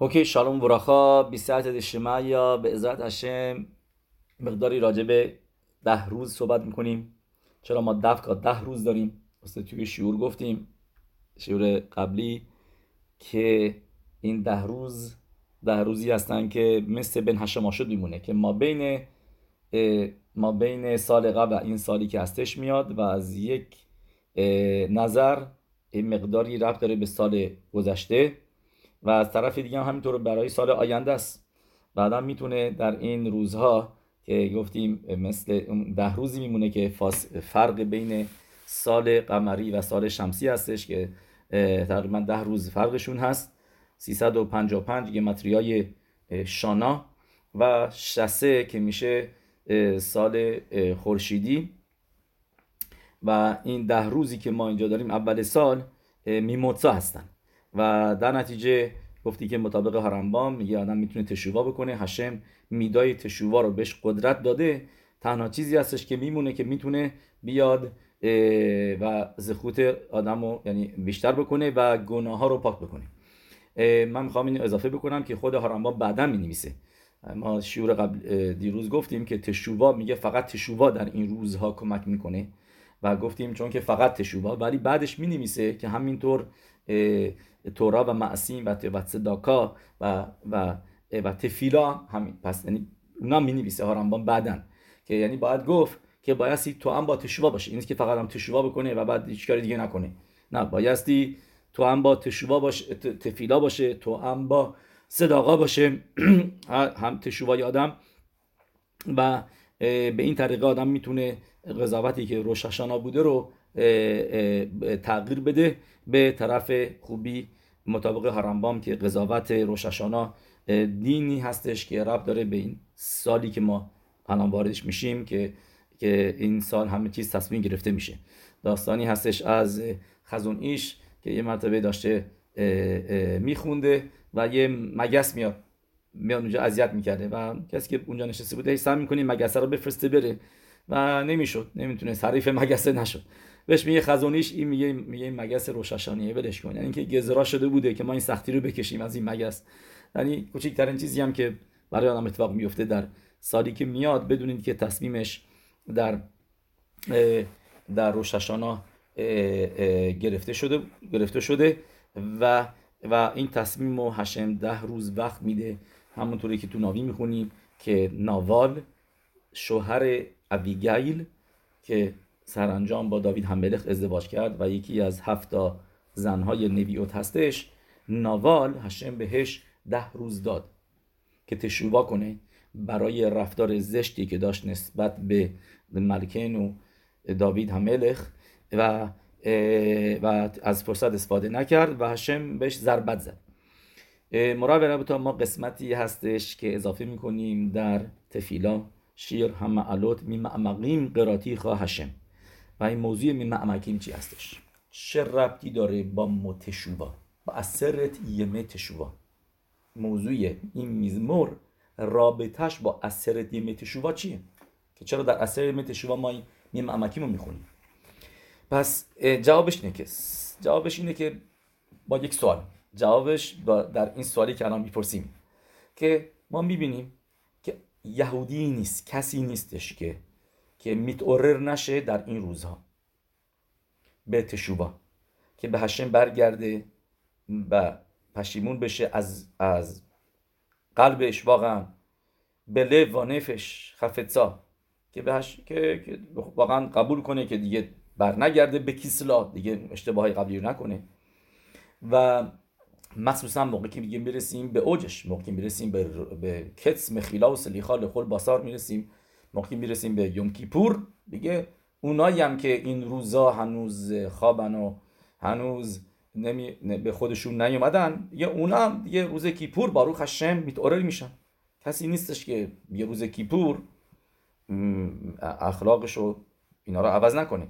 اوکی شالوم براخا بی ساعت یا به ازرت هشم مقداری راجع ده روز صحبت می‌کنیم. چرا ما دفکا ده روز داریم؟ مثل توی شعور گفتیم شعور قبلی که این ده روز ده روزی هستن که مثل بن هشم شد میمونه که ما بین ما بین سال قبل این سالی که هستش میاد و از یک نظر مقداری رفت داره به سال گذشته. و از طرف دیگه هم همینطور برای سال آینده است. بعدا می‌تونه در این روزها که گفتیم مثل ده روزی میمونه که فرق بین سال قمری و سال شمسی هستش که تقریبا ده روز فرقشون هست. 355 گمتریای شانا و شسه که میشه سال خورشیدی. و این ده روزی که ما اینجا داریم اول سال میموتسا هستن. و در نتیجه گفتی که مطابق هرمبام یه آدم می‌تونه تشووا بکنه. هشم میدای تشووا رو بهش قدرت داده. تنها چیزی هستش که میمونه که می‌تونه بیاد و زخوت آدم رو یعنی بیشتر بکنه و گناه ها رو پاک بکنه. من می‌خوام این اضافه بکنم که خود هرمبام بعدا می نویسه ما شعور قبل دیروز گفتیم که تشووا میگه فقط تشووا در این روزها کمک می‌کنه. و گفتیم چون که فقط تشووا ولی بعدش می نویسه که همینطور تورا و معصیم و و صداکا و و و تفیلا همین. پس یعنی اونا می نویسه هارمبان بعدن که یعنی باید گفت که بایستی تو هم با تشووا باشه. این که فقط هم تشووا بکنه و بعد هیچ کاری دیگه نکنه. نه بایستی تو هم با تشووا باشه تفیلا باشه تو هم با صداقا باشه. هم تشووا آدم و به این طریقه آدم می‌تونه قضاوتی که روششانا بوده رو تغییر بده به طرف خوبی مطابق هرمبام که قضاوت روششانا دینی هستش که رب داره به این سالی که ما الان واردش میشیم که که این سال همه چیز تصمیم گرفته میشه. داستانی هستش از خزون ایش که یه مرتبه داشته میخونده و یه مگس میاد. میاد اونجا اذیت می‌کرده و کسی که اونجا نشسته بوده سعی می‌کنه مگسه رو بفرسته بره. و نمی‌شد نمی‌تونه حریف مگسه نشد. بهش میگه خزونیش این میگه میگه این مگس روششانیه ولش کن. یعنی اینکه گزرا شده بوده که ما این سختی رو بکشیم از این مگس. یعنی کوچکترین چیزی هم که برای آدم اتفاق میفته در سالی که میاد بدونید که تصمیمش در در روششانا گرفته شده گرفته شده و و این تصمیم رو هشم ده روز وقت میده. همونطوری که تو ناوی می‌خونیم که ناوال شوهر ابیگیل که سرانجام با داوید همبلخ ازدواج کرد و یکی از هفتا زنهای نویوت هستش ناوال هشم بهش ده روز داد که تشووا کنه برای رفتار زشتی که داشت نسبت به ملکین و داوید هملخ و و از فرصت استفاده نکرد و هشم بهش ضربت زد. مرا تا ما قسمتی هستش که اضافه می‌کنیم در تفیلا. شیر هم معلوت می معمقیم قراتی خواه هشم و این موضوع می معمقیم چی هستش؟ چه ربطی داره با متشوبا با اثرت یمه تشوبا موضوع این میزمور رابطش با اثرت یمه تشوبا چیه؟ که چرا در اثر یمه تشوبا ما می معمقیم رو می‌خونیم؟ پس جوابش اینه که جوابش اینه که با یک سوال. جوابش با در این سوالی که الان می‌پرسیم. که ما می‌بینیم یهودی نیست کسی نیستش که که میتعرر نشه در این روزها. به تشوبا که به هشم برگرده و پشیمون بشه از از قلبش واقعا. به لب و نفش خفتسا که بهش که, که واقعا قبول کنه که دیگه بر نگرده به کیسلا دیگه اشتباهی قبلی رو نکنه. و مخصوصا موقعی که میگه می‌رسیم به اوجش موقعی می‌رسیم به, به کتس مخیلا و سلیخا لخول باسار می‌رسیم. موقعی می‌رسیم به یوم کیپور دیگه اونایی هم که این روزا هنوز خوابن و هنوز نمی... به خودشون نیومدن دیگه اونا هم دیگه روز کیپور باروخ هشم میتعرل میشن. کسی نیستش که یه روز کیپور اخلاقش رو اینا رو عوض نکنه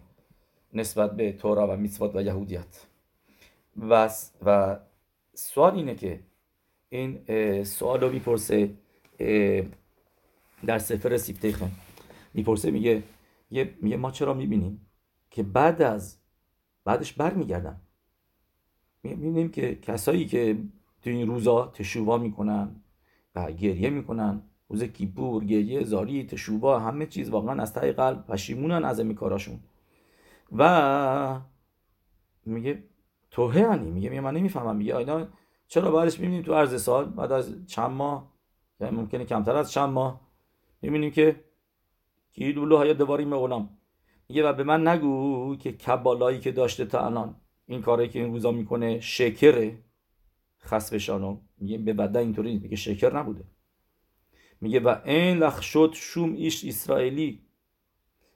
نسبت به تورا و میتوات و یهودیت. و, و سوال اینه که این سوال رو می‌پرسه در سفر سیفتیخن می‌پرسه میگه میگه ما چرا می‌بینیم که بعد از بعدش برمیگردن. می‌بینیم که کسایی که تو این روزا تشوبا می‌کنن و گریه می‌کنن روز کیپور گریه زاری تشوبا همه چیز واقعا از ته قلب پشیمونن از این کاراشون. و میگه توهه میگه من نمی‌فهمم میگه اینا چرا بعدش می‌بینیم تو عرض سال؟ بعد از چند ماه یعنی ممکنه کمتر از چند ماه می‌بینیم که کی دولو های دواری مغلام میگه و به من نگو که کبالایی که داشته تا الان این کاری که این روزا می‌کنه شکره. خسفشانو میگه به بدن اینطوری میگه شکر نبوده. میگه و این لخ شوم ایش اسرائیلی.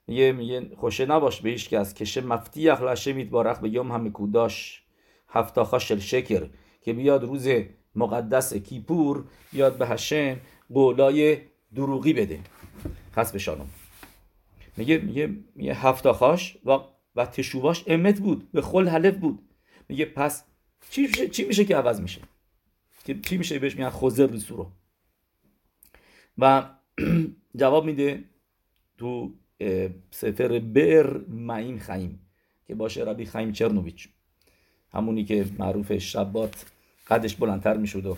میگه میگه خوشه نباش به هیچ کس کشه مفتی اخلشه میتبارخ به یوم همه کوداش. هفتا شل شکر که بیاد روز مقدس کیپور بیاد به هشم قولای دروغی بده. خس بشانم میگه میگه میگه هفتا خاش و و تشوواش امت بود به خل حلف بود. میگه پس چی میشه چی میشه که عوض میشه؟ که چی میشه بهش میگن خوزر رو و جواب میده تو سفر بر معیم خیم که باشه ربی خیم چرنوویچ. همونی که معروف شبات قدش بلندتر می‌شد و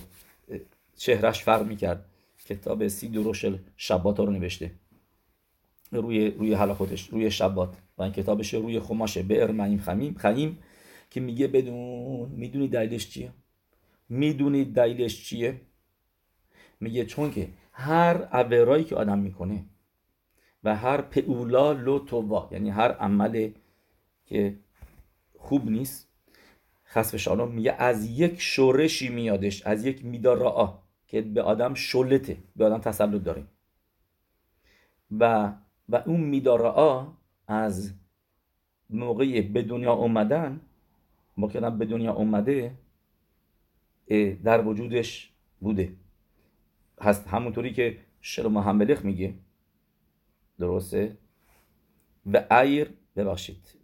چهرش فرق می‌کرد. کتاب سی دروشل شبات رو نوشته. روی روی حال خودش روی شبات. و این کتابش روی خماشه. بئر معیم خمیم خیم که میگه بدون می‌دونی دلیلش چیه؟ می‌دونی دلیلش چیه؟ میگه چون که هر عبرایی که آدم می‌کنه و هر پئولا لوتووا یعنی هر عمل که خوب نیست خصف شانو میگه از یک شورشی میادش از یک میدار که به آدم شلته به آدم تسلط داره و و اون میدار از موقع به دنیا اومدن موقع به دنیا اومده در وجودش بوده. هست همونطوری که شلوم همبلخ میگه. درسته؟ و ایر ببخشید.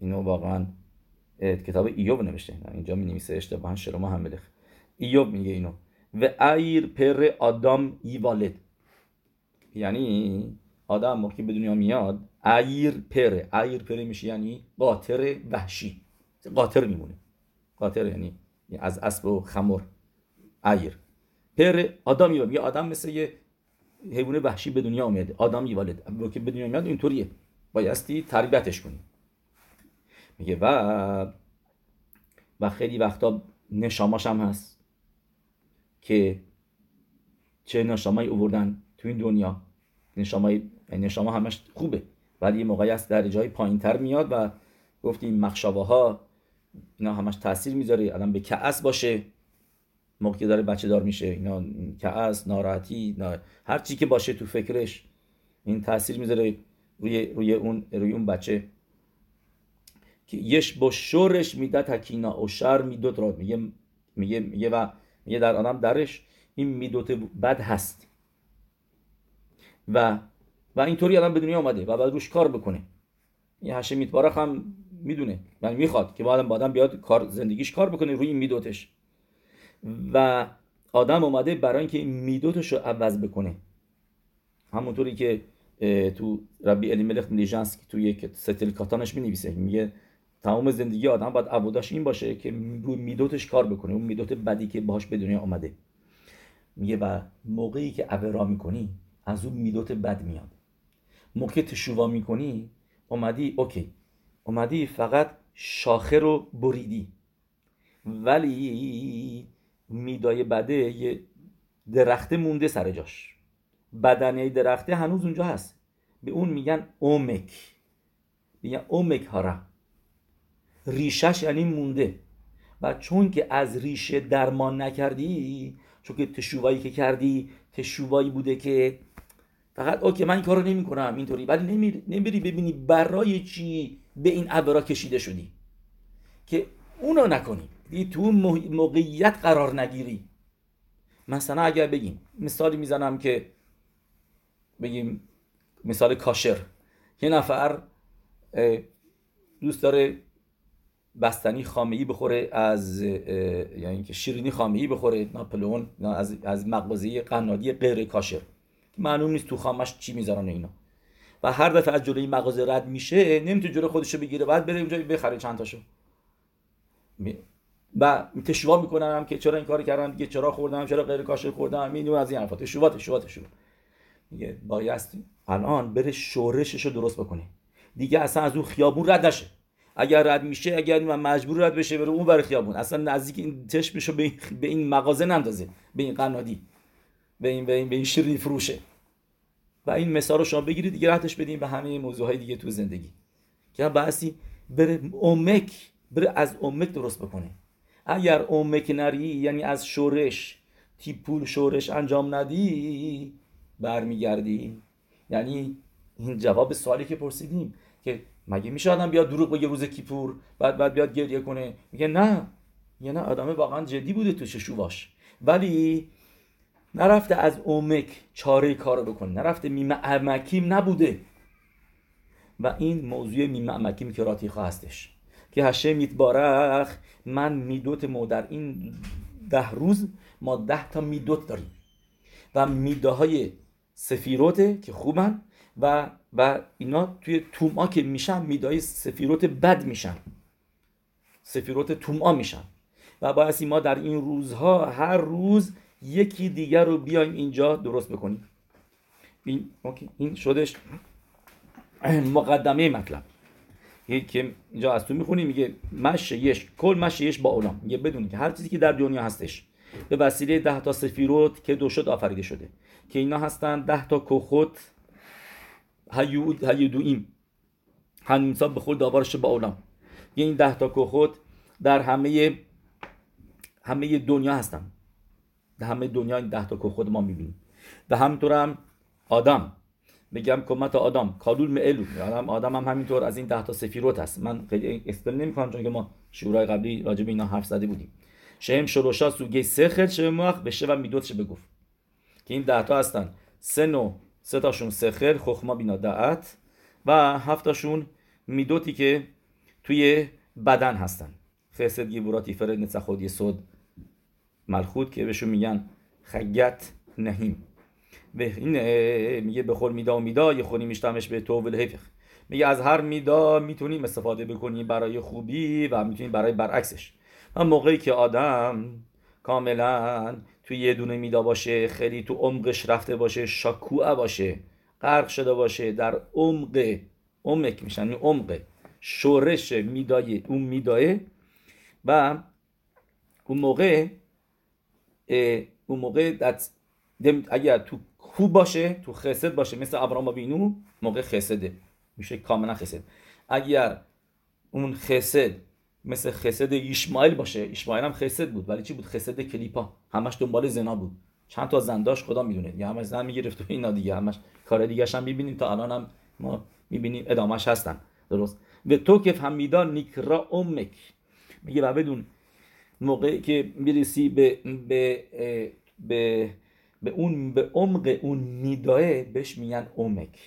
اینو واقعا کتاب ایوب نوشته. اینجا می نویسه اشتباها شلوم همبلخ ایوب میگه اینو. و ایر پر آدم ایوالد یعنی آدم موقعی به دنیا میاد ایر پره ایر پره میشه یعنی قاطر وحشی. قاطر میمونه. قاطر یعنی از اسب و خمر. ایر. پر آدم یه آدم مثل یه حیوان وحشی به دنیا اومده. آدم یوالد که به دنیا میاد اینطوریه. بایستی تربیتش کنی. میگه و و خیلی وقتا نشاماش هم هست که چه نشامایی اووردن تو این دنیا. نشامای نشاما همش خوبه ولی یه موقعی است در جای پایین تر میاد و گفتیم مخشابه ها اینا همش تاثیر می‌ذاره. الان به کعس باشه. موقع که داره بچه دار میشه اینا کعس ناراحتی هر چی که باشه تو فکرش این تاثیر می‌ذاره روی روی اون روی اون بچه. یش با شورش میده تکینا و شر میدوت را میگه میگه میگه و میگه در آدم درش این میدوت بد هست. و و اینطوری آدم به دنیا آمده و بعد روش کار بکنه. یه هشه میتبارخ هم می‌دونه. یعنی می‌خواد که بعدم آدم بیاد کار زندگیش کار بکنه روی این میدوتش. و آدم اومده برای اینکه این میدوتش رو عوض بکنه. همونطوری که تو ربی الیملخ تو یک ستل کاتانش می نویسه میگه تمام زندگی آدم باید عبوداش این باشه که میدوتش کار بکنه. اون میدوت بدی که باهاش به دنیا آمده. میگه و موقعی که عبرا می‌کنی از اون میدوت بد میاد. موقع تشووا می‌کنی اومدی اوکی. اومدی فقط شاخه رو بریدی. ولی میدای بده یه درخته مونده سر جاش. بدنه درخته هنوز اونجا هست. به اون میگن اومک. میگن اومک هارا. ریشش یعنی مونده. و چون که از ریشه درمان نکردی چون که تشوبایی که کردی تشوبایی بوده که فقط اوکی من این کارو نمی کنم اینطوری. ولی نمیری, نمیری ببینی برای چی به این عبرا کشیده شدی. که اونو نکنی. تو موقعیت قرار نگیری. مثلا اگر بگیم مثالی می‌زنم که بگیم مثال کاشر. یه نفر دوست داره بستنی خامه‌ای بخوره از یعنی که شیرینی خامه‌ای بخوره ناپلئون از از مغازه قنادی غیر کاشر معلوم نیست تو خامش چی می‌ذارن اینا. و هر دفعه از جلوی مغازه رد میشه نمی‌تونه جلو خودشو بگیره بعد بره اونجا بخره چند تاشو. و تشوا می‌کنم که چرا این کار کردم دیگه چرا خوردم چرا غیر کاشر خوردم این از این حرفا. تشوا تشوا تشوا میگه بایستی. الان بره شورشش رو درست بکنه دیگه اصلا از اون خیابون رد نشه. اگر رد میشه اگر من مجبور رد بشه بره اون بر خیابون. اصلا نزدیک این چشمشو به به این مغازه نندازه به این قنادی به این به این به این شیرین فروشه. و این مثال رو شما بگیرید دیگه رهتش بدین به همه موضوع های دیگه تو زندگی. که بحثی بره اومک بره از اومک درست بکنه. اگر اومک نری یعنی از شورش تیپول شورش انجام ندی برمیگردی. یعنی این جواب سوالی که پرسیدیم که مگه میشه آدم بیاد دروغ بگه روز کیپور؟ بعد بعد بیاد گریه کنه. میگه نه. یه نه آدم واقعا جدی بوده تو ششوواش ولی نرفته از اومک چاره کارو بکنه. نرفته میمعمکیم نبوده. و این موضوع میمعمکیم که راتیخا هستش. که هشه میتبارخ من میدوت مو در این ده روز ما ده تا میدوت داریم. و میده های سفیروته که خوبن. و و اینا توی توما که میشن میدای سفیروت بد میشن. سفیروت توما میشن. و باعثی ما در این روزها هر روز یکی دیگر رو بیایم اینجا درست بکنیم. این, این شدش مقدمه مطلب. که اینجا از تو می‌خونیم میگه مشیش کل مشیش با اولام میگه بدونی که هر چیزی که در دنیا هستش به وسیله ده تا سفیروت که دو شد آفریده شده. که اینا هستن ده تا کخوت هیودویم هنوسا به خود داوارش با اولام یه این ده تا کخوت در همه همه دنیا هستن. در همه دنیا این ده تا کخوت ما می‌بینیم. و همینطور هم آدم. بگم کمت آدم. کادول مئلو آدم آدم هم همینطور از این ده تا سفیروت هست. من خیلی اسپل نمی‌کنم چون که ما شورای قبلی راجع به اینا حرف زده بودیم. شهم شروشا سوگه سخر شه مخ بشه و میدوت شه بگفت که این ده تا هستن. سه نوع سه تاشون سخر خخما بینا دعت و هفتاشون میدوتی که توی بدن هستن. خسد گیبوراتی فرد نڅخود یسود ملخود که بهشون میگن خگت نهیم. به این میگه به خور میدا و میدا یه خونی میشتمش به تو ولهفخ میگه از هر میدا می‌تونیم استفاده بکنیم برای خوبی و می‌تونیم برای برعکسش. و موقعی که آدم کاملا توی یه دونه میدا باشه خیلی تو عمقش رفته باشه شاکوعه باشه غرق شده باشه در عمق عمق میشن این عمق شورش میدای اون میدایه و اون موقع اون موقع اگر تو خوب باشه تو خسد باشه مثل ابراهام بینو موقع خسده میشه کاملا خسد. اگر اون خسد مثل خسد ایشمایل باشه. ایشمایل هم خسد بود ولی چی بود؟ خسد کلیپا. همش دنبال زنا بود. چند تا زنداش خدا می‌دونه یا همش زن می‌گرفت و اینا دیگه. همش کار دیگه هم می‌بینیم. تا الان هم ما می‌بینیم ادامهش هستن. درست. و تو که فهمیدا نیکرا امک. میگه و بدون موقعی که می‌رسی به به به به اون به عمق اون میداه بهش میگن اومک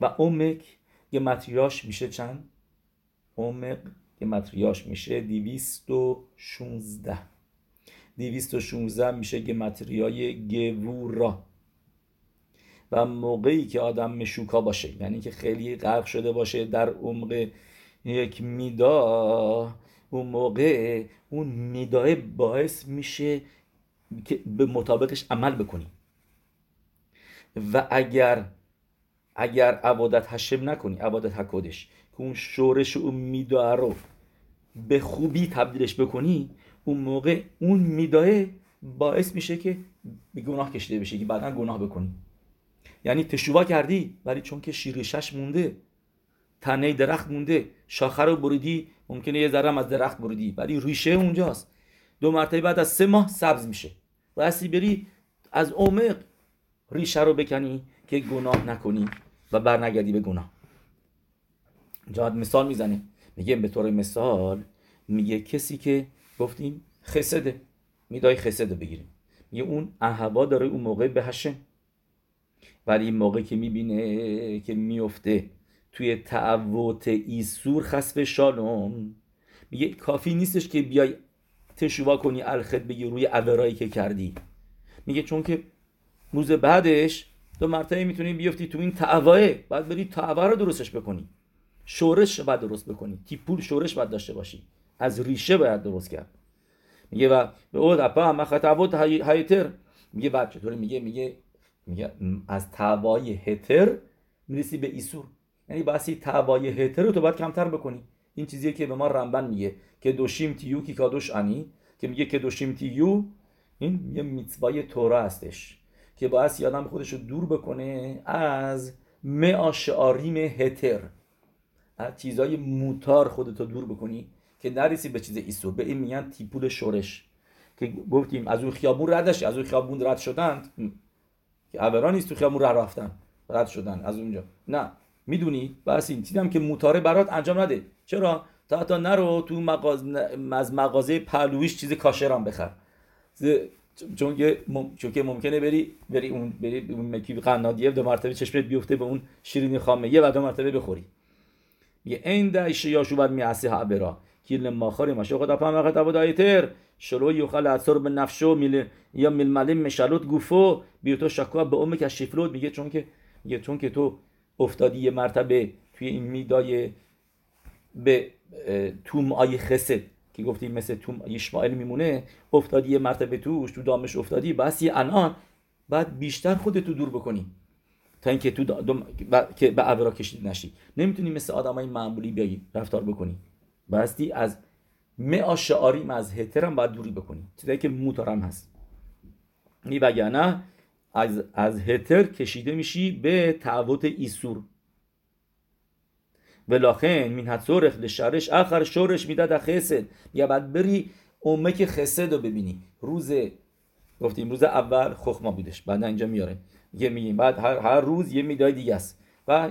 و اومک یه متریاش میشه چند؟ اومق که متریاش میشه 216 216 میشه گمتریای گوورا. و موقعی که آدم مشوکا باشه یعنی که خیلی غرق شده باشه در عمق یک میدا اون موقع اون میداه باعث میشه که به مطابقش عمل بکنی. و اگر اگر عبادت هشم نکنی عبادت حکودش که اون شورش اون میداه رو به خوبی تبدیلش بکنی اون موقع اون میداه باعث میشه که به گناه کشیده بشه که بعدا گناه بکنی. یعنی تشووا کردی ولی چون که شیرشش مونده تنه درخت مونده شاخه رو بریدی ممکنه یه ذره از درخت بریدی ولی ریشه اونجاست. دو مرتبه بعد از سه ماه سبز میشه. بایستی بری از عمق ریشه رو بکنی که گناه نکنی و برنگردی به گناه. جاد مثال می‌زنه میگه به طور مثال میگه کسی که گفتیم خسده. میدای خسده بگیریم. میگه اون اهوا داره اون موقع به هشم ولی این موقع که می‌بینه که میفته توی تعوت ایسور خسف شالوم. میگه کافی نیستش که بیای تشوا کنی الخد بگی روی اورایی که کردی. میگه چون که روز بعدش دو مرتبه می‌تونی بیفتی تو این تعواه. بعد بری تعوه رو درستش بکنی. شورش باید درست بکنی. تیپول شورش باید داشته باشی. از ریشه باید درست کرد. میگه و به اود اپا هم خطبات هایتر میگه بعد چطوری؟ میگه میگه میگه از توای هتر می‌رسی به ایسور. یعنی باسی توای هتر رو تو باید کمتر بکنی. این چیزیه که به ما رنبن میگه. که دوشیم تیو کی کادوش انی؟ که میگه که دوشیم تیو این یه میتوای تورا هستش. که باعث آدم خودش رو دور بکنه از معاشاریم هتر. چیزای موتار خودتو دور بکنی که نریسی به چیز ایسو به این میگن تیپول شورش. که گفتیم از اون خیابون ردش از اون خیابون رد شدند. که اولا نیست تو خیابون رد رفتن. رد شدن از اونجا. نه. می‌دونی؟ بس این. چیزی که موتاره برات انجام نده. چرا؟ تا حتی نرو تو مغازه از مغازه پهلویش چیز کاشرم بخر. چون که چون که ممکنه بری بری اون بری اون مکی قنادیه دو مرتبه چشمت بیفته به اون شیرینی خامه یه و دو مرتبه بخوری. یه این یا شو بعد میعسی ها برا. کیل ماخاری ما شو پام وقت ابو دایتر شلو یخل اثر به نفشو میل یا میل ملم مشالوت گوفو. بیوتو شکوا به امه که شفلوت میگه چون که میگه چون که تو افتادی یه مرتبه توی این میدای به توم آی خسد که گفتیم مثل تو یشمائل میمونه. افتادی یه مرتبه توش تو دامش افتادی. بس یه الان بعد بیشتر خودتو دور بکنی. تا اینکه تو دم... که به عبرا کشید نشی. نمی‌تونی مثل آدمای معمولی بیایی رفتار بکنی. باستی از مع شعاری از هترم باید دوری بکنی. چیزایی که موتارم هست. نی نه از از هتر کشیده میشی به تعوت ایسور. ولاخن مین هتصورخ لشرش آخر شورش می‌داد خسد یا بعد بری که خسد رو ببینی. روز گفتیم روز اول خخما بودش بعد اینجا میاره یه میگیم بعد هر, هر روز یه میدای دیگه است. و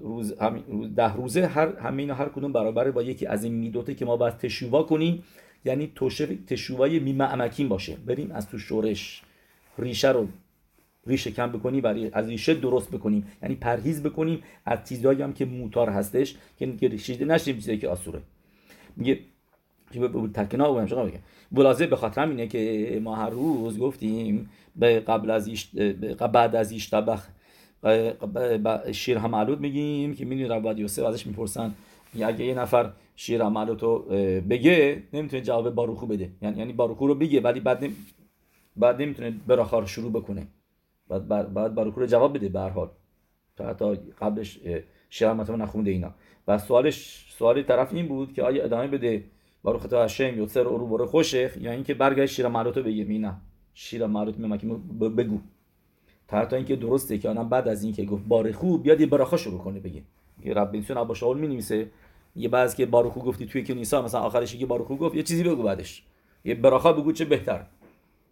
روز, روز ده روزه هر همین هر کدوم برابر با یکی از این میدوته که ما باید تشووا کنیم. یعنی تشووای میمعمکین باشه. بریم از تو شورش ریشه رو ریشه کم بکنی برای از ریشه درست بکنیم. یعنی پرهیز بکنیم از چیزایی هم که موتار هستش که ریشه نشیم چیزایی که آسوره. میگه تکنا بگم چقدر بگم بلازه به خاطر اینه که ما هر روز گفتیم به قبل از ایش بعد از ایش طبخ شیر همالود میگیم که می‌دونی رباد یوسف ازش می‌پرسن اگه یه نفر شیر همالود رو بگه نمی‌تونه جواب باروخو بده. یعنی یعنی باروخو رو بگه ولی بعد بعد نمی‌تونه براخار شروع بکنه. بعد بعد باروکو جواب بده به هر حال. تا قبلش شعر مطمئن نخونده اینا. و سوالش سوالی طرف این بود که آیا ادامه بده باروخ تا هشم یوتسر رو بره خوشخ یا اینکه برگشت شیر مراتو بگه می نه شیر مرات میمکی بگو تا اینکه درسته که آدم بعد از اینکه گفت بارخو بیاد یه براخا شروع کنه بگه که رب بنسون شاول می نویسه یه بعض که باروخو گفتی توی کنیسا مثلا آخرش یه باروخو گفت یه چیزی بگو بعدش یه براخا بگو چه بهتر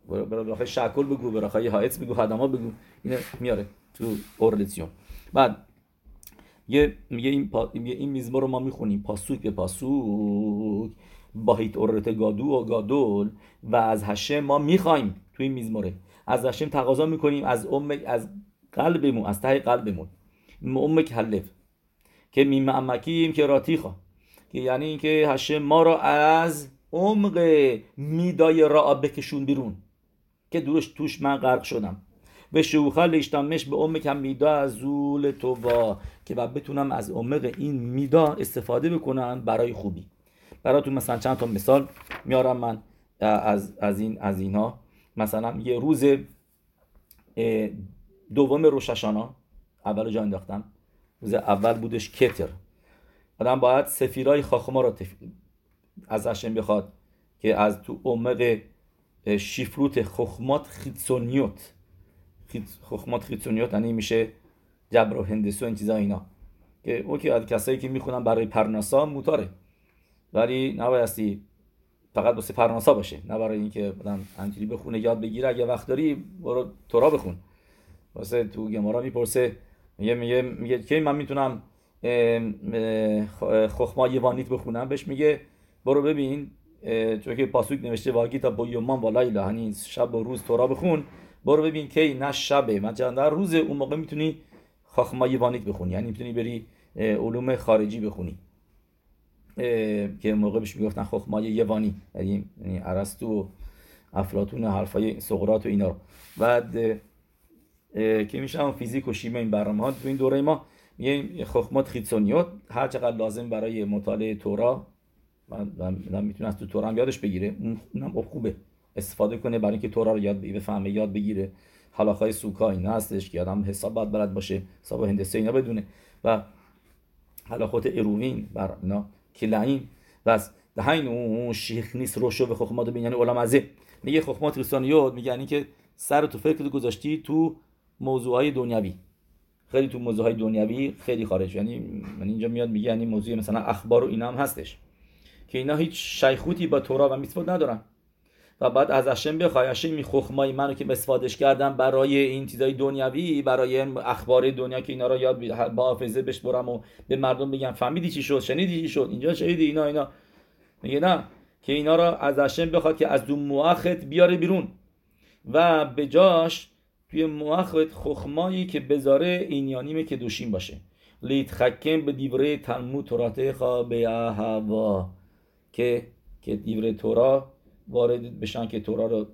براخای شکل بگو براخای هایتس بگو خدما بگو اینه میاره تو اورلیسیون بعد یه میگه این پا... این میزمار رو ما می‌خونیم پاسوک به پاسوک با هیت اورت گادو و گادول و از هشه ما می‌خوایم تو این میزماره از هشم تقاضا می‌کنیم از ام از قلبمون از ته قلبمون. ام کلف که میمعمکیم که راتیخا. که یعنی اینکه هشه ما رو از عمق میدای را بکشون بیرون. که دوش توش من غرق شدم. به شوخل اشتمش به عمق هم میدا از زول تو با. که بعد بتونم از عمق این میدا استفاده بکنم برای خوبی. براتون مثلا چند تا مثال میارم من از, از این از اینها مثلا یه روز دوم روششانا اول جا انداختم. روز اول بودش کتر. آدم باید سفیرای خاخما رو تف... از اشم بخواد که از تو عمق شیفروت خخمات خیتسونیوت. خخمات خیتسونیوت یعنی میشه جبر و هندسو این چیزا اینا. که اوکی از کسایی که می‌خونن برای پرناسا موتاره. ولی نبایستی فقط واسه پرناسا باشه نه برای اینکه آدم همینجوری بخونه یاد بگیره اگه وقت داری برو تورا بخون. واسه تو گمارا می‌پرسه میگه میگه میگه کی؟ من می‌تونم خخما یوانیت بخونم. بهش میگه برو ببین چون که پاسوک نوشته واگی تا با یومان والا یعنی شب و روز تورا بخون. برو ببین کی؟ نه شبه. مثلا در روز اون موقع می‌تونی خاخما یوانیت بخونی یعنی می‌تونی بری علوم خارجی بخونی. که موقع بهش می‌گفتن خخمای یوانی. یعنی ارسطو و افلاطون حرفای سقراط و اینا رو. بعد که میشه فیزیک و شیمی این برنامه ها. تو این دوره ما میگه خخمات خیتسونیوت. هر چقدر لازم برای مطالعه تورا من می‌تونه از تو تورا هم یادش بگیره. اونم خوبه. استفاده کنه برای اینکه تورا رو یاد بفهمه یاد بگیره. حلاخای سوکا این هستش که آدم حساب بلد باشه حساب هندسه اینا بدونه. و حلاخوت اروین بر اینا کلعین و از دهین شیخ نیست روشو و خخمات بین یعنی علم ازه میگه خخمات رسانیات میگه یعنی که سر تو فکر گذاشتی تو موضوعهای دنیوی خیلی تو موضوع های دنیوی خیلی خارج یعنی من اینجا میاد میگه یعنی موضوع مثلا اخبار و اینا هم هستش که اینا هیچ شیخوتی با تورا و میتفوت ندارن و بعد از اشم بخوای اشم می خخمای منو که استفادهش کردم برای این چیزای دنیوی برای اخبار دنیا که اینا رو یاد با حافظه بش برم و به مردم بگم فهمیدی چی شد؟ شنیدی چی شد؟ اینجا شنیدی؟ اینا اینا. میگه نه. که اینا رو از اشم بخواد که از دو مؤخت بیاره بیرون. و به جاش توی مؤخت خخمایی که بذاره اینیانیم که دوشین باشه. لیت خکم به دیوره تلمود توراته خواه هوا. که که دیوره تورا وارد بشن که تورا رو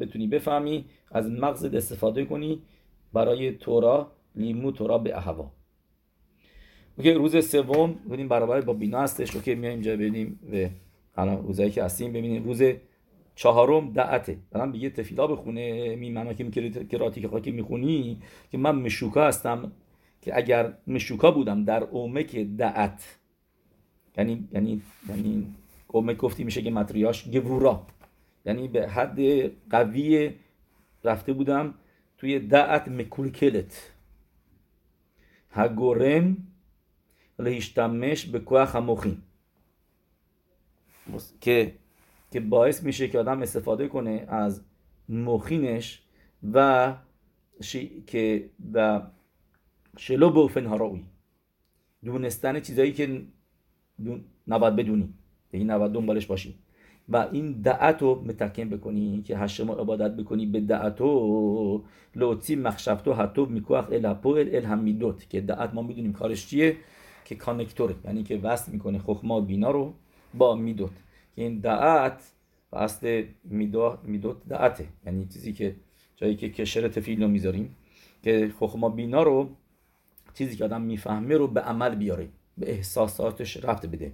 بتونی بفهمی از مغزت استفاده کنی برای تورا لیمو تورا به اهوا اوکی روز سوم ببینیم برابر با بینا هستش. اوکی میایم اینجا ببینیم و الان روزایی که هستیم ببینیم. روز چهارم دعته. دارم بگه تفیلا بخونه می که کراتی که خاکی می‌خونی که من مشوکا هستم که اگر مشوکا بودم در اومک دعت یعنی یعنی یعنی اومک گفتی میشه که متریاش گورا یعنی به حد قوی رفته بودم توی دعت مکولکلت هگورم لهیشتمش به کوه هموخین که که باعث میشه که آدم استفاده کنه از مخینش و که و شلو بوفن هاروی دونستن چیزایی که دون... نباید بدونی. این نباید دنبالش باشی. و این دعت رو متکم بکنی که هشم عبادت بکنی به دعتو لوتی مخشفتو حتو میکوخ الهپو ال همیدوت که دعت ما می‌دونیم کارش چیه؟ که کانکتوره یعنی که وصل می‌کنه خخما بینا رو با میدوت. این دعت و اصل میدوت دعته. یعنی چیزی که جایی که کشر تفیل رو می‌ذاریم که خخما بینا رو چیزی که آدم می‌فهمه رو به عمل بیاره به احساساتش رفت بده.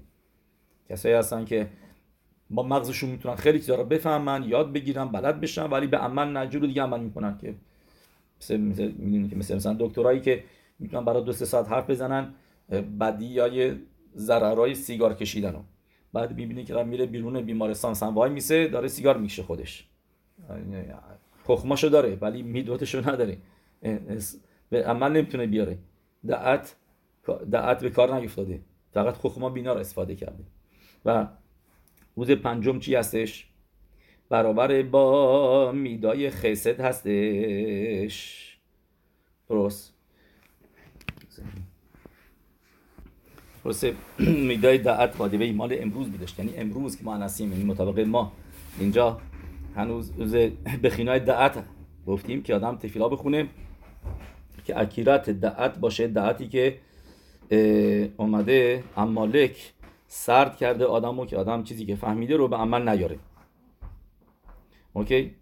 کسایی هستن که با مغزشون می‌تونن خیلی چیزا رو بفهمن یاد بگیرن بلد بشن ولی به عمل نجور دیگه عمل می‌کنن که مثل مثل که مثل مثلا دکترایی که می‌تونن برای دو سه ساعت حرف بزنن بدی یا ضررهای سیگار کشیدن رو. بعد می‌بینی که میره بیرون بیمارستان سن وای میسه داره سیگار می‌کشه خودش. خخماشو داره ولی میدوتشو نداره. به عمل نمی‌تونه بیاره. دعت دعت به کار نیفتاده. فقط خخما بینا رو استفاده کرده. و روز پنجم چی هستش؟ برابر با میدای خسد هستش. درست. درست میدای دعت به مال امروز بودش یعنی امروز که ما هستیم یعنی مطابق ما. اینجا هنوز روز بخینای دعت گفتیم که آدم تفیلا بخونه که اکیرت دعت باشه. دعتی که اومده امالک سرد کرده آدمو که آدم چیزی که فهمیده رو به عمل نیاره. اوکی؟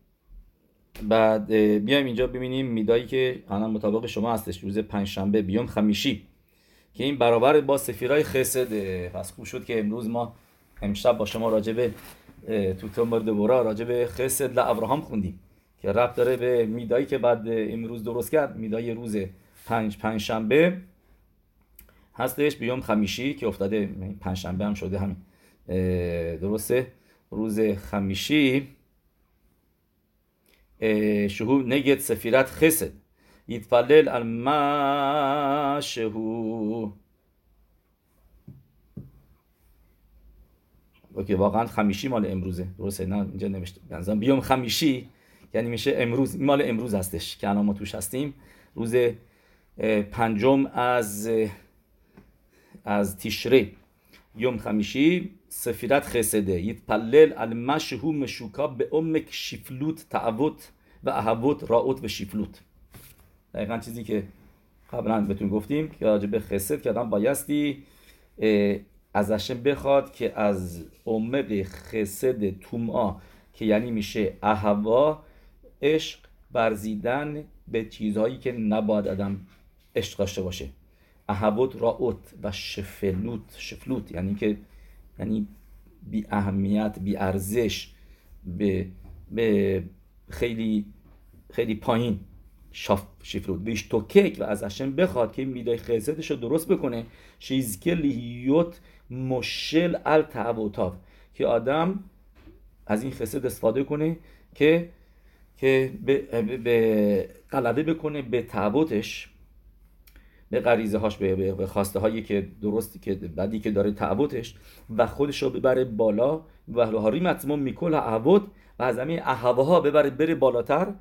بعد بیایم اینجا ببینیم میدایی که الان مطابق شما هستش. روز پنجشنبه بیام خمیشی. که این برابر با سفیرای خسد. پس خوب شد که امروز ما امشب با شما راجبه تو تمر دبورا راجبه خسد ابراهام خوندیم. که ربط داره به میدایی که بعد امروز درست کرد. میدای روز پنج پنجشنبه. هستش بیوم خمیشی که افتاده پنجشنبه هم شده همین درسته روز خمیشی شهو نگت سفیرت خسد یتفلل על מה שהוא اوکی واقعا خمیشی مال امروزه درسته نه اینجا نوشته بنظرم بیوم خمیشی یعنی میشه امروز مال امروز هستش که الان ما توش هستیم روز پنجم از از تیشری یوم خمیشی سفیرت خسده یتپلل على ما شهو مشوکا به عمق شفلوت تعوت و اهوت راوت و شفلوت دقیقا چیزی که قبلا بهتون گفتیم که راجع به خسد که آدم بایستی ازش بخواد که از عمق خسد تومعا که یعنی میشه اهوا عشق برزیدن به چیزهایی که نباید آدم عشق داشته باشه اهوت راوت و شفلوت شفلوت یعنی که یعنی بی اهمیت بی ارزش به, به خیلی خیلی پایین شاف شفرود بیش تو کیک و از هشم بخواد که میدای خیزتش رو درست بکنه. شیزکه لیوت مشل ال تعبوتاف که آدم از این خسد استفاده کنه که که به غلبه بکنه به تعبوتش. به غریزه هاش به, به خواسته هایی که درستی که بعدی که داره تعبوتش و خودش رو ببره بالا و هاری مطمئن میکل اعبود و از همین احوه ها ببره بره بالاتر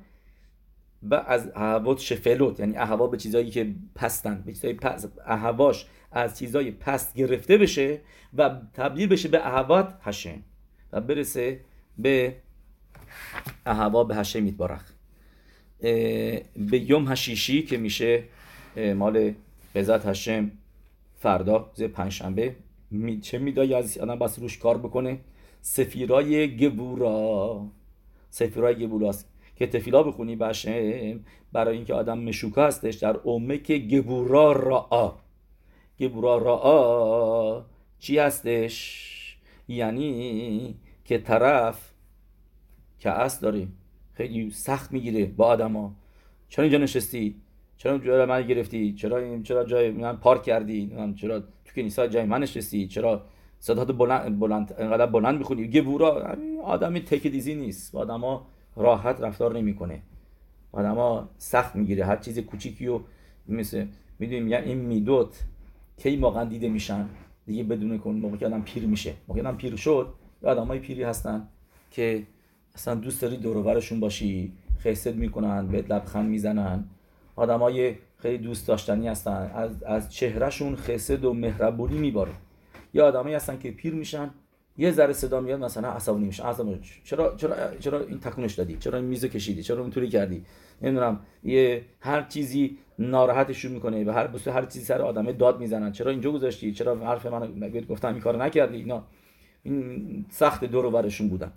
و از احوات شفلوت. یعنی احوا به چیزایی که پستن به چیزایی پس احواش از چیزای پست گرفته بشه و تبدیل بشه به احوات هشم و برسه به احوا به هشم میتبارخ. به یوم هشیشی که میشه مال قضت هشم فردا ز پنجشنبه چه میدایی از آدم بس روش کار بکنه. سفیرای گبورا. سفیرای گبوراست. که تفیلا بخونی بشم برای اینکه آدم مشوکا هستش در که گبورا را. گبورا را چی هستش؟ یعنی که طرف که داری خیلی سخت می‌گیره با آدما چرا اینجا نشستی؟ چرا جای من گرفتی؟ چرا چرا جای من پارک کردی؟ چرا تو کنیسا جای من نشستی؟ چرا صدات بلند بلند انقدر بلند می‌خونی؟ گبورا آدمی تک دیزی نیست. با آدما راحت رفتار نمی‌کنه. آدما سخت می‌گیره. هر چیز کوچیکی رو مثل می‌دونیم یعنی این میدوت کی موقع دیده میشن؟ دیگه بدون کن موقع که آدم پیر میشه. موقع آدم پیر شد آدمای پیری هستن که اصلا دوست داری دور باشی خیست می‌کنن به لبخند می‌زنن. آدمای خیلی دوست داشتنی هستن. از, از چهرهشون خسد و مهربونی میباره. یا آدمایی هستن که پیر میشن یه ذره صدا میاد مثلا عصبانی میشه عصبانی چرا چرا چرا این تکونش دادی؟ چرا این میزو کشیدی؟ چرا اونطوری کردی؟ نمی‌دونم. یه هر چیزی ناراحتشون می‌کنه. به هر بس هر چیزی سر آدمه داد می‌زنن. چرا اینجا گذاشتی؟ چرا حرف من گفتم این کارو نکردی؟ اینا. این سخت دور و برشون بودن.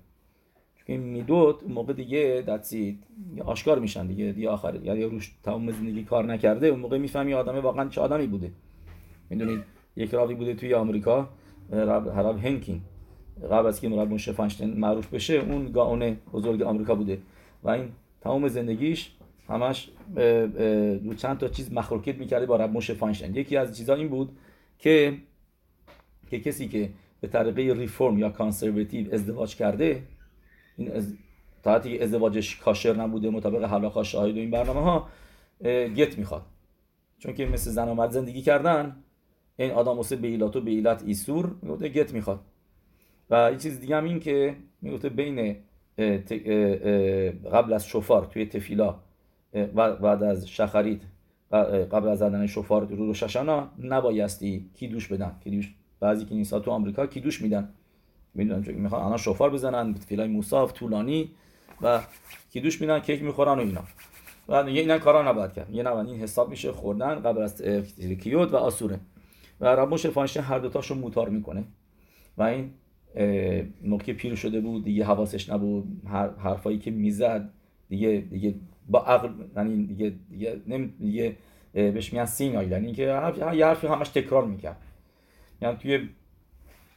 میدود موقع دیگه دستید آشکار میشن دیگه دیگه آخر یعنی روش تمام زندگی کار نکرده اون موقع می‌فهمی آدمه واقعا چه آدمی بوده. می‌دونید یک راوی بوده توی آمریکا رب هنکین. قبل از که مراد موشه فانشتین معروف بشه اون گاون بزرگ آمریکا بوده. و این تمام زندگیش همش دو چند تا چیز مخلوقیت می‌کرده با رب موشه فانشتین یکی از چیزا این بود که که کسی که به طریقه ریفرم یا کانسرواتیو ازدواج کرده این از تا ازدواجش کاشر نبوده مطابق حلاقا شاهد و این برنامه ها گت می‌خواد. چون که مثل زن و مرد زندگی کردن این آدم واسه بیلات و بیلات ایسور گت می‌خواد. و یه چیز دیگه هم این که می‌گفته بین قبل از شفار توی تفیلا و بعد از شخرید قبل از زدن شفار رو رو ششانا نبایستی کی دوش بدن. کی دوش بعضی کنیسا تو آمریکا کی دوش میدن؟ می‌دونن چون می‌خوان الان شفار بزنن تفیلای موساف طولانی و کی دوش میدن کیک می‌خورن و اینا. و یه اینا کارا نباید کرد. یه نباید این حساب میشه خوردن قبل از کیوت و آسوره. و ربوش فانشه هر دوتاشو موتار می‌کنه. و این موقع پیر شده بود دیگه حواسش نبود. حرفایی که می‌زد دیگه دیگه با عقل یعنی دیگه دیگه نمی دیگه بهش میگن سین یعنی اینکه یه حرفی همش تکرار می‌کرد. یعنی توی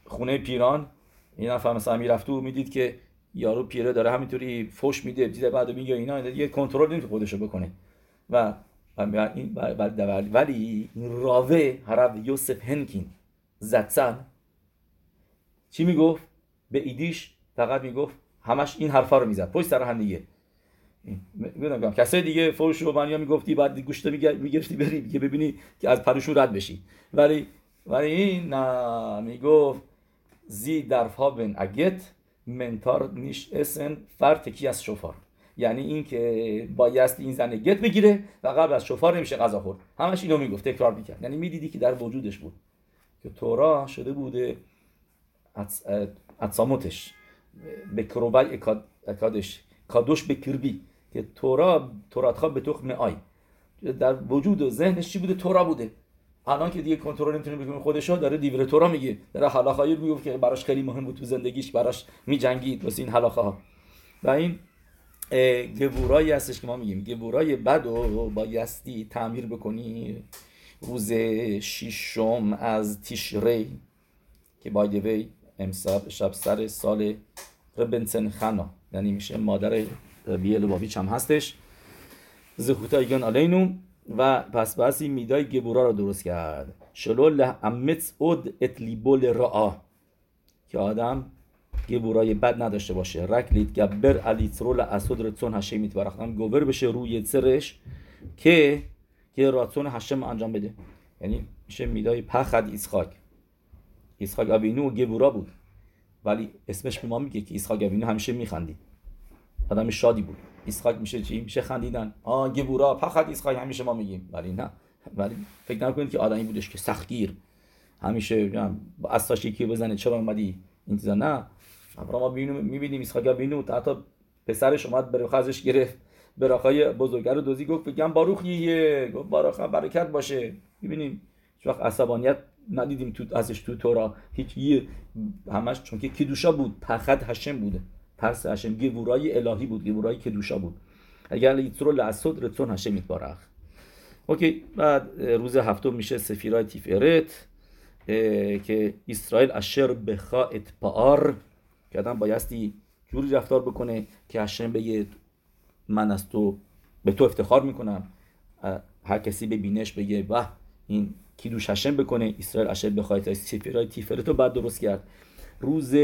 خونه پیران این نفر مثلا می‌رفت و می‌دید که یارو پیره داره همینطوری فوش میده دیده بعد میگه اینا یه کنترل نمی‌تونه خودشو بکنه. و این ولی راوه حرب یوسف هنکین زدسن چی می‌گفت؟ به ایدیش فقط می‌گفت همش این حرفا رو می‌زد. پشت سر هم دیگه. میگم کسای دیگه فوش رو منیا می‌گفتی بعد گوشت می‌گرفتی بری که ببینی که از پرشون رد بشی. ولی ولی این نه می‌گفت زی درفها بن اگت منتار نیش اسن فر تکی از شفار یعنی این که بایست این زن گت بگیره و قبل از شفار نمیشه غذا خورد. همش اینو می‌گفت تکرار می‌کرد. یعنی می‌دیدی که در وجودش بود. که تورا شده بوده عصامتش به کروبای اکادش. کادوش به کربی. که تورا تورات به تخم آی. در وجود و ذهنش چی بوده؟ تورا بوده. الان که دیگه کنترل نمی‌تونه بکنه خودشو داره دیور تورا میگه. داره حلاخایی میگه که براش خیلی مهم بود تو زندگیش براش میجنگید واسه این حلاخه ها و این گبورایی هستش که ما میگیم. گبورای بد و بایستی تعمیر بکنی. روز شیشم از تیشری که بای امساب شب سر سال ربنسن خنا یعنی میشه مادر ربیه لبابیچ هم هستش. زخوتا ایگان آلینو و پس بسی میدای گبورا رو درست کرد. شلو امتس اود اتلیبول رعا که آدم گبورای بد نداشته باشه. رک لید گبر الیترول اسود رتون هشه میتبرختم گوور بشه روی سرش که که راتون هشم انجام بده. یعنی میشه میدای پخد ایسخاک ایسخاک آوینو گبورا بود. ولی اسمش به ما میگه که ایسخاک آوینو همیشه میخندید آدم شادی بود. ایسخاک میشه چی؟ میشه خندیدن. آ گبورا پخد ایسخاک همیشه ما میگیم. ولی نه. ولی فکر نکنید که آدمی بودش که سختگیر. همیشه با اساش یکی بزنه چرا اومدی؟ این چیزا. نه. ما می‌بینیم ایسخاک آوینو حتی پسرش اومد بره خزش گرفت. براخای بزرگه رو دوزی گفت بگم باروخیه گفت باراخا برکت باشه. می‌بینیم هیچ وقت عصبانیت ندیدیم تو ازش تو تورا. هیچ یه همش چون که کدوشا بود. پخد هشم بوده. ترس هشم گورای الهی بود گورای کدوشا بود. اگر لیترو لعصد رتون هشم میتبارخ. اوکی بعد روز هفتم میشه سفیرای تیفرت که اسرائیل اشر بخا اتپار که آدم بایستی جوری رفتار بکنه که هشم بگه من از تو به تو افتخار می‌کنم. هر کسی به بینش بگه واه این کیدوش هشم بکنه. اسرائیل اشر بخواهد سفیرای تیفرت رو بعد درست کرد. روز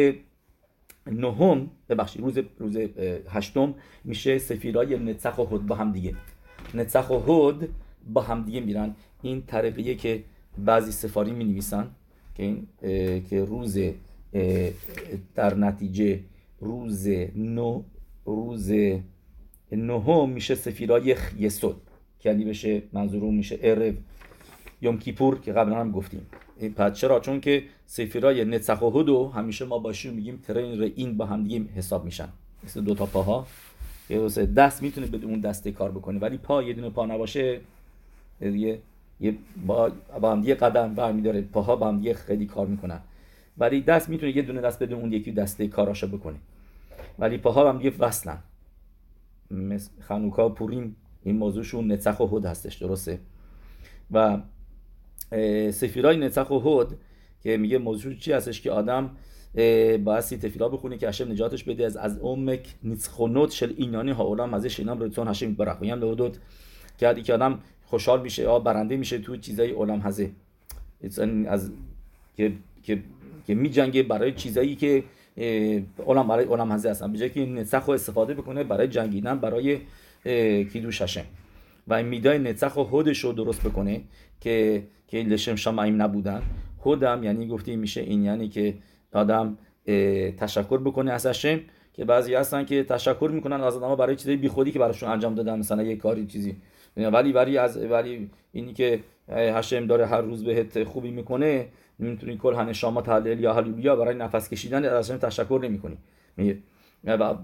نهم ببخشید روز روز هشتم میشه سفیرای نتسخ و هود با هم دیگه. نتسخ و هود با هم دیگه میرن. این طریقیه که بعضی سفاری می نویسن که این که روز در نتیجه روز نو روز نهم میشه سفیرای یسود یعنی بشه منظورون میشه ارو یوم کیپور که قبلا هم گفتیم. پس چرا؟ چون که سفیرای نتسخ و هدو همیشه ما باشیم میگیم ترین این با هم دیگه حساب میشن. مثل دو تا پاها. یه دست می‌تونه به اون دسته کار بکنه. ولی پا یه دونه پا نباشه یه یه با, با هم دیگه قدم برمیداره. پاها با هم دیگه خیلی کار می‌کنن. ولی دست می‌تونه یه دونه دست بده اون یکی دسته کاراشو بکنه. ولی پاها هم دیگه وصلن. مثل خانوکا پوریم این موضوعشون نتسخ و هود هستش درسته؟ و سفیرای نتسخ و هود که میگه موضوع چی هستش که آدم باعثی تفیلا بخونه که هشم نجاتش بده از از امک نیتسخونوت شل اینانی ها. اولام ازش اینام رتون هشم برخ میگم لودود که که آدم خوشحال میشه یا برنده میشه تو چیزای اولام هزه. از که که که میجنگه برای چیزایی که اولم برای اولم هزه هستن. به که نتسخ رو استفاده بکنه برای جنگیدن برای کیدوش هشم و میدای نتسخ و هودش رو درست بکنه که که لشم شمایم نبودن. هودم یعنی گفتیم میشه این یعنی که آدم تشکر بکنه از هشم که بعضی هستن که تشکر می‌کنن از آدم برای چیزای بیخودی که براشون انجام دادن مثلا یه کاری چیزی. ولی ولی از ولی اینی که هشم داره هر روز بهت خوبی می‌کنه نمی‌تونی کل هن شما تحلیل یا هللویا برای نفس کشیدن از تشکر نمی‌کنی. میگه.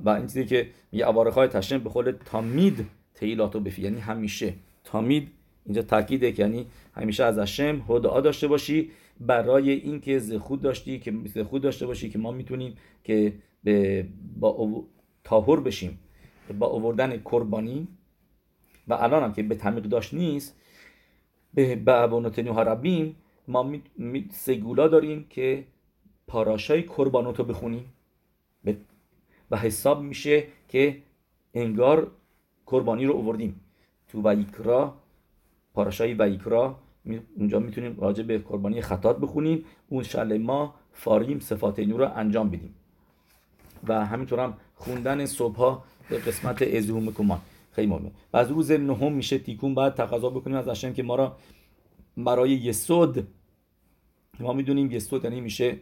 و این چیزی که میگه های تشنم به خود تامید تیلاتو بفی یعنی همیشه. تامید اینجا تاکیده که یعنی همیشه از هشم هدعا داشته باشی برای اینکه زخود داشتی که زخود داشته باشی که ما می‌تونیم که به با تاهر بشیم. با آوردن قربانی. و الان هم که به تعمیق داشت نیست به بعبانات ربیم ما می, می سگولا داریم که پاراشای قربانوتو بخونیم. و حساب میشه که انگار قربانی رو اووردیم تو ویکرا پاراشای ویکرا اونجا می‌تونیم راجع به قربانی خطات بخونیم. اون شل ما فاریم صفات نور رو انجام بدیم. و همینطور هم خوندن صبح ها به قسمت ازهوم کمان خیلی مهمه. و از روز نهم میشه تیکون بعد تقاضا بکنیم. از اشم که ما را برای یسود ما می‌دونیم یسود یعنی میشه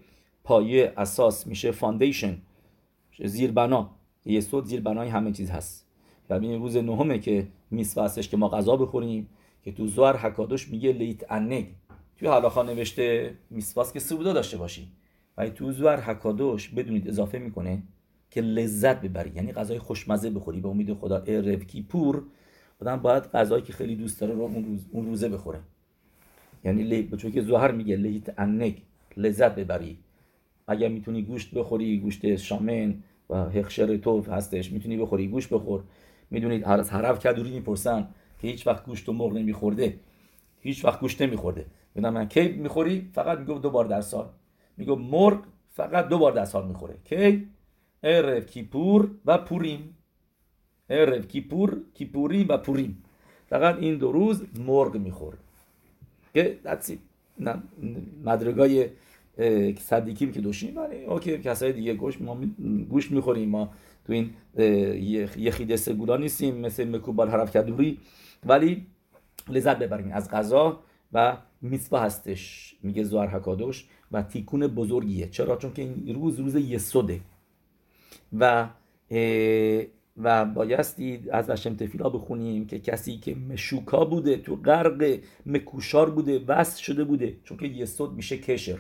پایه اساس میشه foundation زیربنا. יסוד زیربنای همه چیز هست. و این روز نهمه که מצוה هستش که ما غذا بخوریم که تو זוהר הקדוש میگه להתענג. توی הלכה نوشته מצוה س که סעודה داشته باشی. و تو זוהר הקדוש بدونید اضافه می‌کنه که لذت ببری. یعنی غذای خوشمزه بخوری. به امید خدا ערב כיפור آدم باید غذایی که خیلی دوست داره رو اون, روز، اون روزه بخوره. یعنی لی... چون که زهر میگه لیت انگ لذت ببری. اگر می‌تونی گوشت بخوری گوشت شامن و هخشر تو هستش می‌تونی بخوری گوشت بخور. می‌دونید از حرف کدوری می‌پرسن که هیچ وقت گوشت و مرغ نمیخورده. هیچ وقت گوشت نمیخورده. میگم من کی می‌خوری؟ فقط میگم دو بار در سال. میگم مرغ فقط دو بار دستال می‌خوره. کی؟ عرف کیپور و پوریم. عرف کیپور کیپوریم و پوریم. فقط این دو روز مرغ می‌خوره که نه مدرگای صدیکیم که دوشیم ولی اوکی کسای دیگه گوش ما گوش می‌خوریم ما تو این یه خیده سگولا نیستیم مثل مکوبال حرف کدوری. ولی لذت ببریم از غذا و میسوا هستش میگه زوار حکادوش و تیکون بزرگیه. چرا؟ چون که این روز روز یسوده و و بایستی از وشم تفیلا بخونیم که کسی که مشوکا بوده تو غرق مکوشار بوده وصل شده بوده. چون که یسود میشه کشر.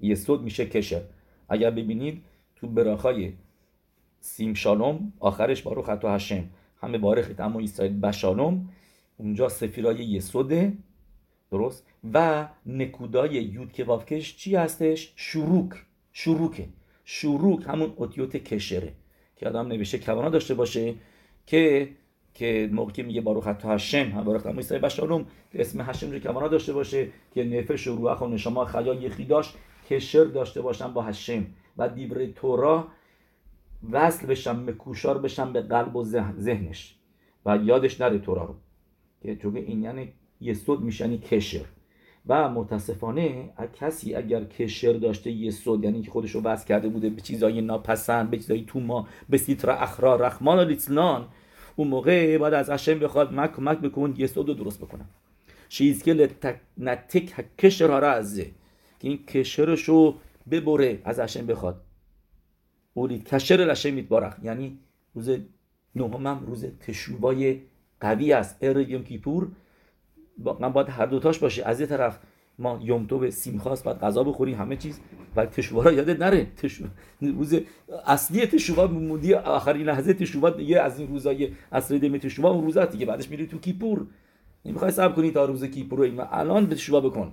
یسود میشه کشر. اگر ببینید تو براخای سیم شالوم آخرش بارو خطو هشم همه بارخت اما اسرائیل بشالوم اونجا سفیرای یسوده درست؟ و نکودای یود که وافکش چی هستش؟ شروک. شروکه. شروک همون اوتیوت کشره. که آدم نوشته کوانا داشته باشه که که موقعی میگه باروخ حتی هشم هم باروخ تمام اسرائیل بشالوم که اسم هشم رو کوانا داشته باشه که نفش و روح و نشما خیا یخی داشت کشر داشته باشن با هشم و دیبر تورا وصل بشن مکوشار بشن به قلب و ذهنش و یادش نره تورا رو. که چون این یعنی یسود میشنی کشر. و متاسفانه کسی اگر کشر داشته یسود یعنی که خودش رو وصل کرده بوده به چیزای ناپسند به چیزای تو ما به سیترا اخرا رحمان و لیتلان اون موقع بعد از اشم بخواد مک کمک بکن یسود رو درست بکنم شیز که نتک کشر ها که این کشرش ببره از اشم بخواد. اولید کشر لشه میتبارخ یعنی روز نهم هم روز تشوبای قوی است. ار یوم کیپور. من باید هر دوتاش باشه. از یه طرف ما یوم تو به سیمخواست باید غذا بخوری همه چیز و تشوبا یادت نره. تشوبا روز اصلی تشوبا موندی آخرین لحظه تشوبا دیگه از این روزای اصلی دم تشوبا اون روزات دیگه. بعدش میری تو کیپور. می‌خوای صبر کنی تا روز کیپور رو الان به تشوبا بکن.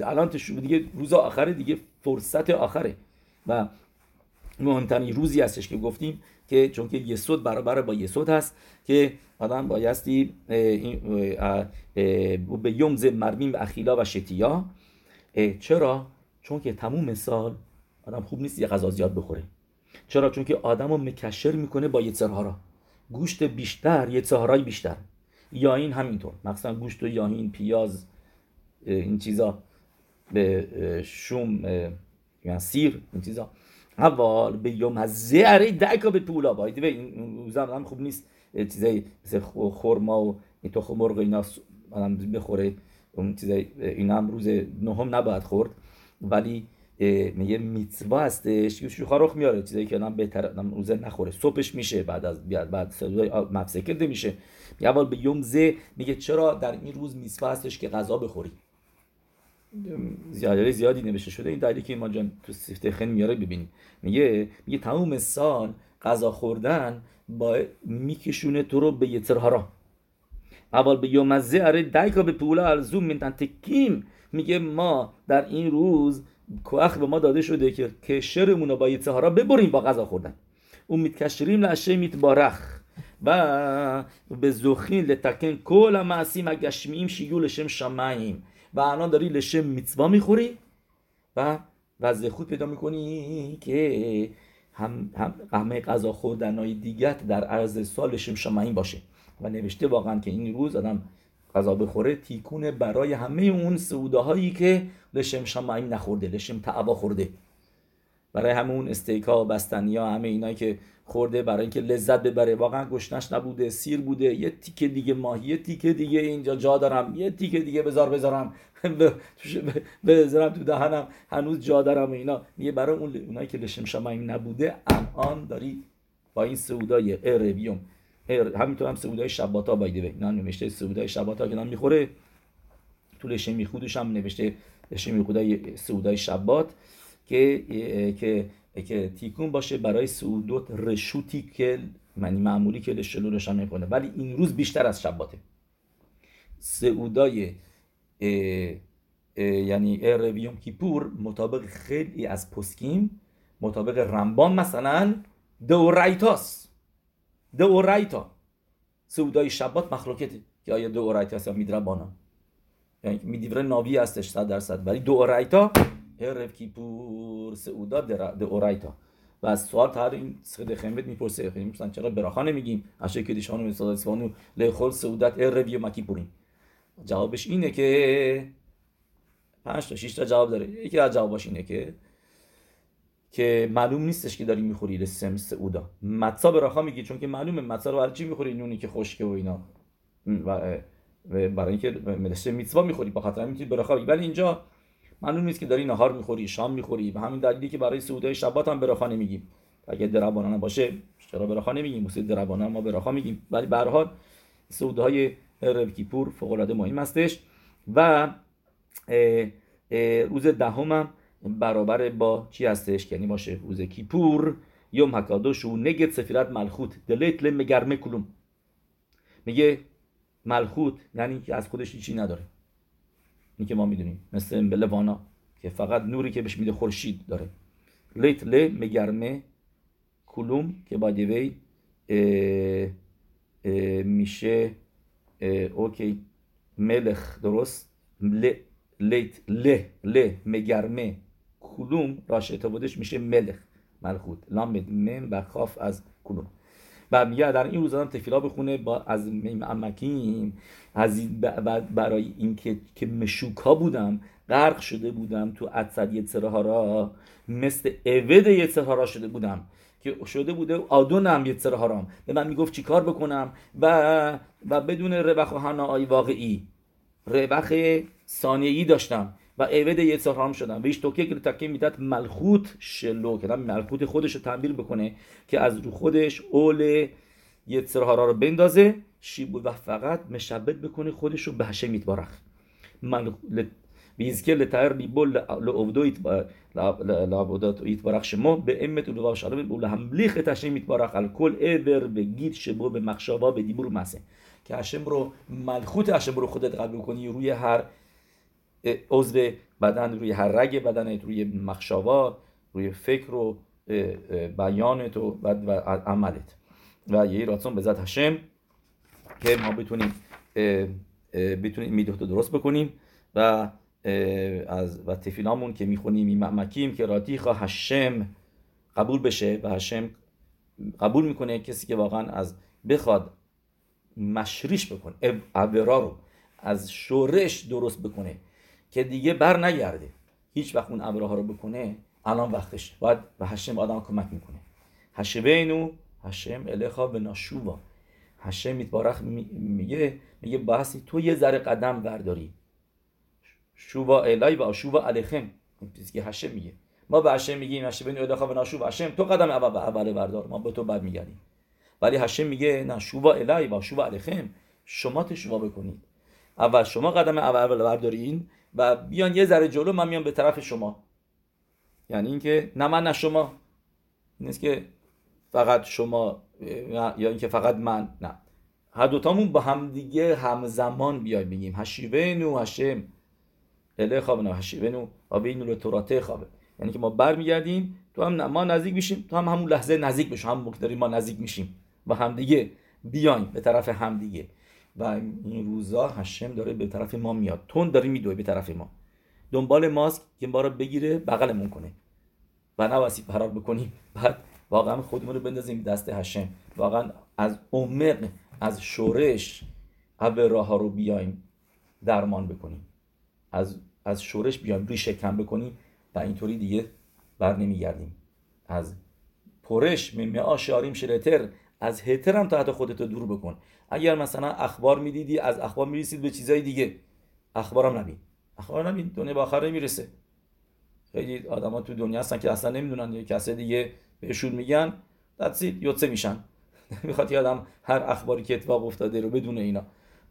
الان تشوبا دیگه روز آخره دیگه فرصت آخره. و مهمترین روزی هستش که گفتیم که چون که یسود برابر با یسود هست که آدم بایستی به یومز مرمیم اخیلا و شتیا. چرا؟ چون که تموم سال آدم خوب نیست یه غذا زیاد بخوره. چرا؟ چون که آدم مکشر می‌کنه با یتسرها را. گوشت بیشتر یتسرهای بیشتر. یا این همینطور. مثلا گوشت و یاهین پیاز این چیزا به شوم یا سیر این چیزا. اول به یوم از زهره دکا به پولا باید این روزا خوب نیست. چیزای مثل خورما و تخم مرغ اینا آدم بخوره اون چیزای اینا هم روز نهم نباید خورد. ولی میگه میتوا هستش که شوخا میاره چیزایی که آدم بهتر آدم روزه نخوره. صبحش میشه بعد از بعد مفسه کرده میشه. اول به یوم زه میگه چرا در این روز میتوا هستش که غذا بخوری؟ زیادی زیادی نوشته شده. این دلیلی که ما جان تو سیفته خن میاره ببینیم میگه میگه تمام سال غذا خوردن با میکشونه تو رو به یترهارا اول به یومزه اره دایکا به پولا ارزوم من تکیم. میگه ما در این روز کوخ به ما داده شده که کشرمون رو با یترهارا ببریم با غذا خوردن. اون میتکشریم لشه میتبارخ و به زخین لتکن کل معصیم گشمیم شیو لشم شماییم و الان داری لشم میتوا می‌خوری و وضع خود پیدا می‌کنی که هم, هم همه غذا خوردن های دیگت در عرض سال لشم این باشه. و نوشته واقعا که این روز آدم غذا بخوره تیکونه برای همه اون سعوده هایی که لشم شمعین نخورده لشم تعبا خورده. برای همون استیکا و بستنیا همه اینایی که خورده برای اینکه لذت ببره. واقعا گشنش نبوده سیر بوده. یه تیکه دیگه ماهی یه تیکه دیگه اینجا جا دارم. یه تیکه دیگه بذار بذارم. بذارم تو دهنم. هنوز جا دارم اینا. میگه برای اون اونایی که لشم شمایم نبوده الان داری با این سعودای اربیوم همینطور هم سعودای شباتا بایده به اینا نوشته سعودای شباتا که نام می‌خوره. تو لشم میخودش هم نوشته لشم میخودای سعودای شبات که که که تیکون باشه برای سعودوت رشوتی که معنی معمولی که لشلو روشن می‌کنه ولی این روز بیشتر از شباته. سعودای یعنی ارویوم کیپور مطابق خیلی از پسکیم مطابق رمبان مثلا دورایتاس دورایتا سعودای شبات مخلوقته که آیا دورایتاس یا میدربانا؟ یعنی میدیوره ناوی هستش 100 درصد. ولی دورایتا عرف کیپور سعودا د اورایتا و از سوال تر این خمت می‌پرسه خیلی مثلا چرا براخا نمیگیم که دیشانو مثلا اسفانو لخول سعودت عرف یا مکیپوریم جوابش اینه که پنج تا 6 تا جواب داره یکی از جواباش اینه که که معلوم نیستش که داری می‌خوری سم سعودا متصا براخا میگی چون که معلومه متصا رو برای چی می‌خوری نونی که خشکه و اینا و برای اینکه مدرسه میتوا می‌خوری با خاطر می‌تونی براخا ولی اینجا معلوم نیست که داری نهار می‌خوری شام می‌خوری. و همین دلیلی که برای سعودای شبات هم براخا نمیگیم. اگه دربانان باشه چرا براخا نمیگیم؟ موسی دربانان ما براخا میگیم. ولی به هر حال سعودهای رب فوق العاده مهم هستش و روز دهم هم برابر با چی هستش؟ یعنی باشه روز کیپور یوم هکادوش و نگت سفیرت ملخوت. دلیت لمگرمه کلوم. میگه ملخوت یعنی که از خودش چی نداره. این که ما می‌دونیم. مثل بلوانا که فقط نوری که بهش میده خورشید داره. لیت ل مگرمه کلوم که با دیوی میشه اوکی. ملخ درست. ل لیت ل ل مگرمه کلوم راشه بودش میشه ملخ. ملخوت. لامد مم و خاف از کلوم. و میگه در این روزا تفیلا بخونه با از امکیم از برای اینکه که مشوک ها بودم غرق شده بودم تو یتسره را مثل اوید یتسره را شده بودم که شده بوده آدونم یتسره هارام به من می‌گفت چیکار بکنم؟ و و بدون روخ و هنای واقعی روخ ثانیه‌ای داشتم. و عوض یه شدن. و ایش توکه که تکه می‌داد ملخوت شلو که ملخوت خودش رو تعبیر بکنه که از رو خودش اول یتسرهارا رو بندازه بود و فقط مشبت بکنه خودش رو به هشه میتبارخ بیزکه لتر لیبول لعبدو لعبدات ایتبارخ شما به امت و لواو شرم بول هملیخ تشنی میتبارخ الکل ایبر به گید شبو به مخشابا به دیبور مسه. که هشم رو ملخوت هشم رو خودت قبول کنی روی هر عضو بدن روی هر رگ بدنت روی مخشاوا روی فکر و بیانت و, و عملت. و یه راتون به ذات هشم که ما بتونیم بتونیم میدوخت درست بکنیم و از و تفیلامون که می‌خونیم این معمکیم که راتیخا هشم قبول بشه و هشم قبول می‌کنه کسی که واقعا از بخواد مشریش بکنه عبرا رو از شورش درست بکنه. که دیگه بر نگرده. هیچ وقت اون امره ها رو بکنه الان وقتش. باید به هشم آدم کمک می‌کنه. هشبینو هشم الخا به ناشوبا. هشم میتبارخ میگه میگه بحثی تو یه ذره قدم برداری. شوبا الای و شوبا این چیزی که هشم میگه. ما به هشم میگیم هشم بین الخا به ناشوبا هشم تو قدم اول اول بردار. ما به تو بعد میگردیم. ولی هشم میگه نه شوبا الای و شوبا علیخم شما تشوبا بکنید. اول شما قدم اول بردارین. و بیان یه ذره جلو من میام به طرف شما. یعنی اینکه نه من نه شما. نیست که فقط شما یا اینکه فقط من نه. هر دوتامون با هم دیگه همزمان بیای بگیم هشیبنو هشم اله خوابه هشیبنو و بینو توراته خوابه. یعنی که ما برمیگردیم تو هم ما نزدیک میشیم تو هم همون لحظه نزدیک بشیم هم داریم ما نزدیک میشیم. با همدیگه بیایم به طرف همدیگه و این روزا هشم داره به طرف ما میاد. تون داره میدوه به طرف ما. دنبال ماست که ما رو بگیره بغلمون کنه. و نواسی فرار بکنیم بعد واقعا خودمون رو بندازیم دست هشم واقعا از عمق از شورش قبل راه رو بیایم درمان بکنیم. از از شورش بیایم ریشه کم بکنیم و اینطوری دیگه بر نمیگردیم. از پرش می آشاریم شرتر از هتر هم تحت خودتو دور بکن. اگر مثلا اخبار می‌دیدی از اخبار می‌رسید به چیزای دیگه. اخبارم نبین. اخبار نبین. دنیا به آخر نمی‌رسه خیلی آدما تو دنیا هستن که اصلا نمی‌دونن یه کسی دیگه بهشون میگن دستید یوتسه میشن. می‌خواد یادم هر اخباری که اتفاق افتاده رو بدون اینا.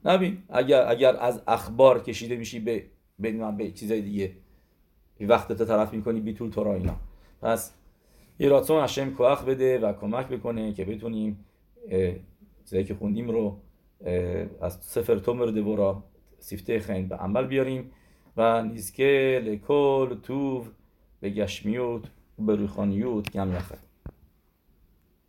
نبین. اگر اگر از اخبار کشیده میشی به به, به چیزای دیگه. وقتت طرف می‌کنی بیتول تو را اینا. پس یه راتون هشم کوخ بده و کمک بکنه که بتونیم چیزایی که خوندیم رو از سفر تومر دورا سیفته خین به عمل بیاریم و نیزکه لکل توف به گشمیوت به روخانیوت گم